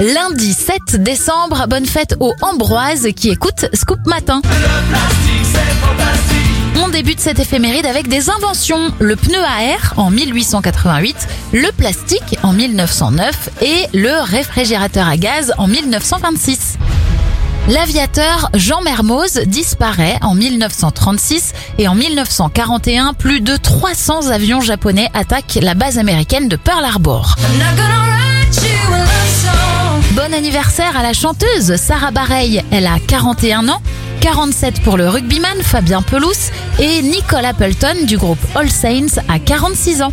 Lundi 7 décembre, bonne fête aux Ambroise qui écoutent Scoop Matin. On débute cette éphéméride avec des inventions. Le pneu à air en 1888, le plastique en 1909 et le réfrigérateur à gaz en 1926. L'aviateur Jean Mermoz disparaît en 1936 et en 1941, plus de 300 avions japonais attaquent la base américaine de Pearl Harbor. Anniversaire à la chanteuse Sarah Bareilles, elle a 41 ans. 47 pour le rugbyman Fabien Pelouse et Nicole Appleton du groupe All Saints à 46 ans.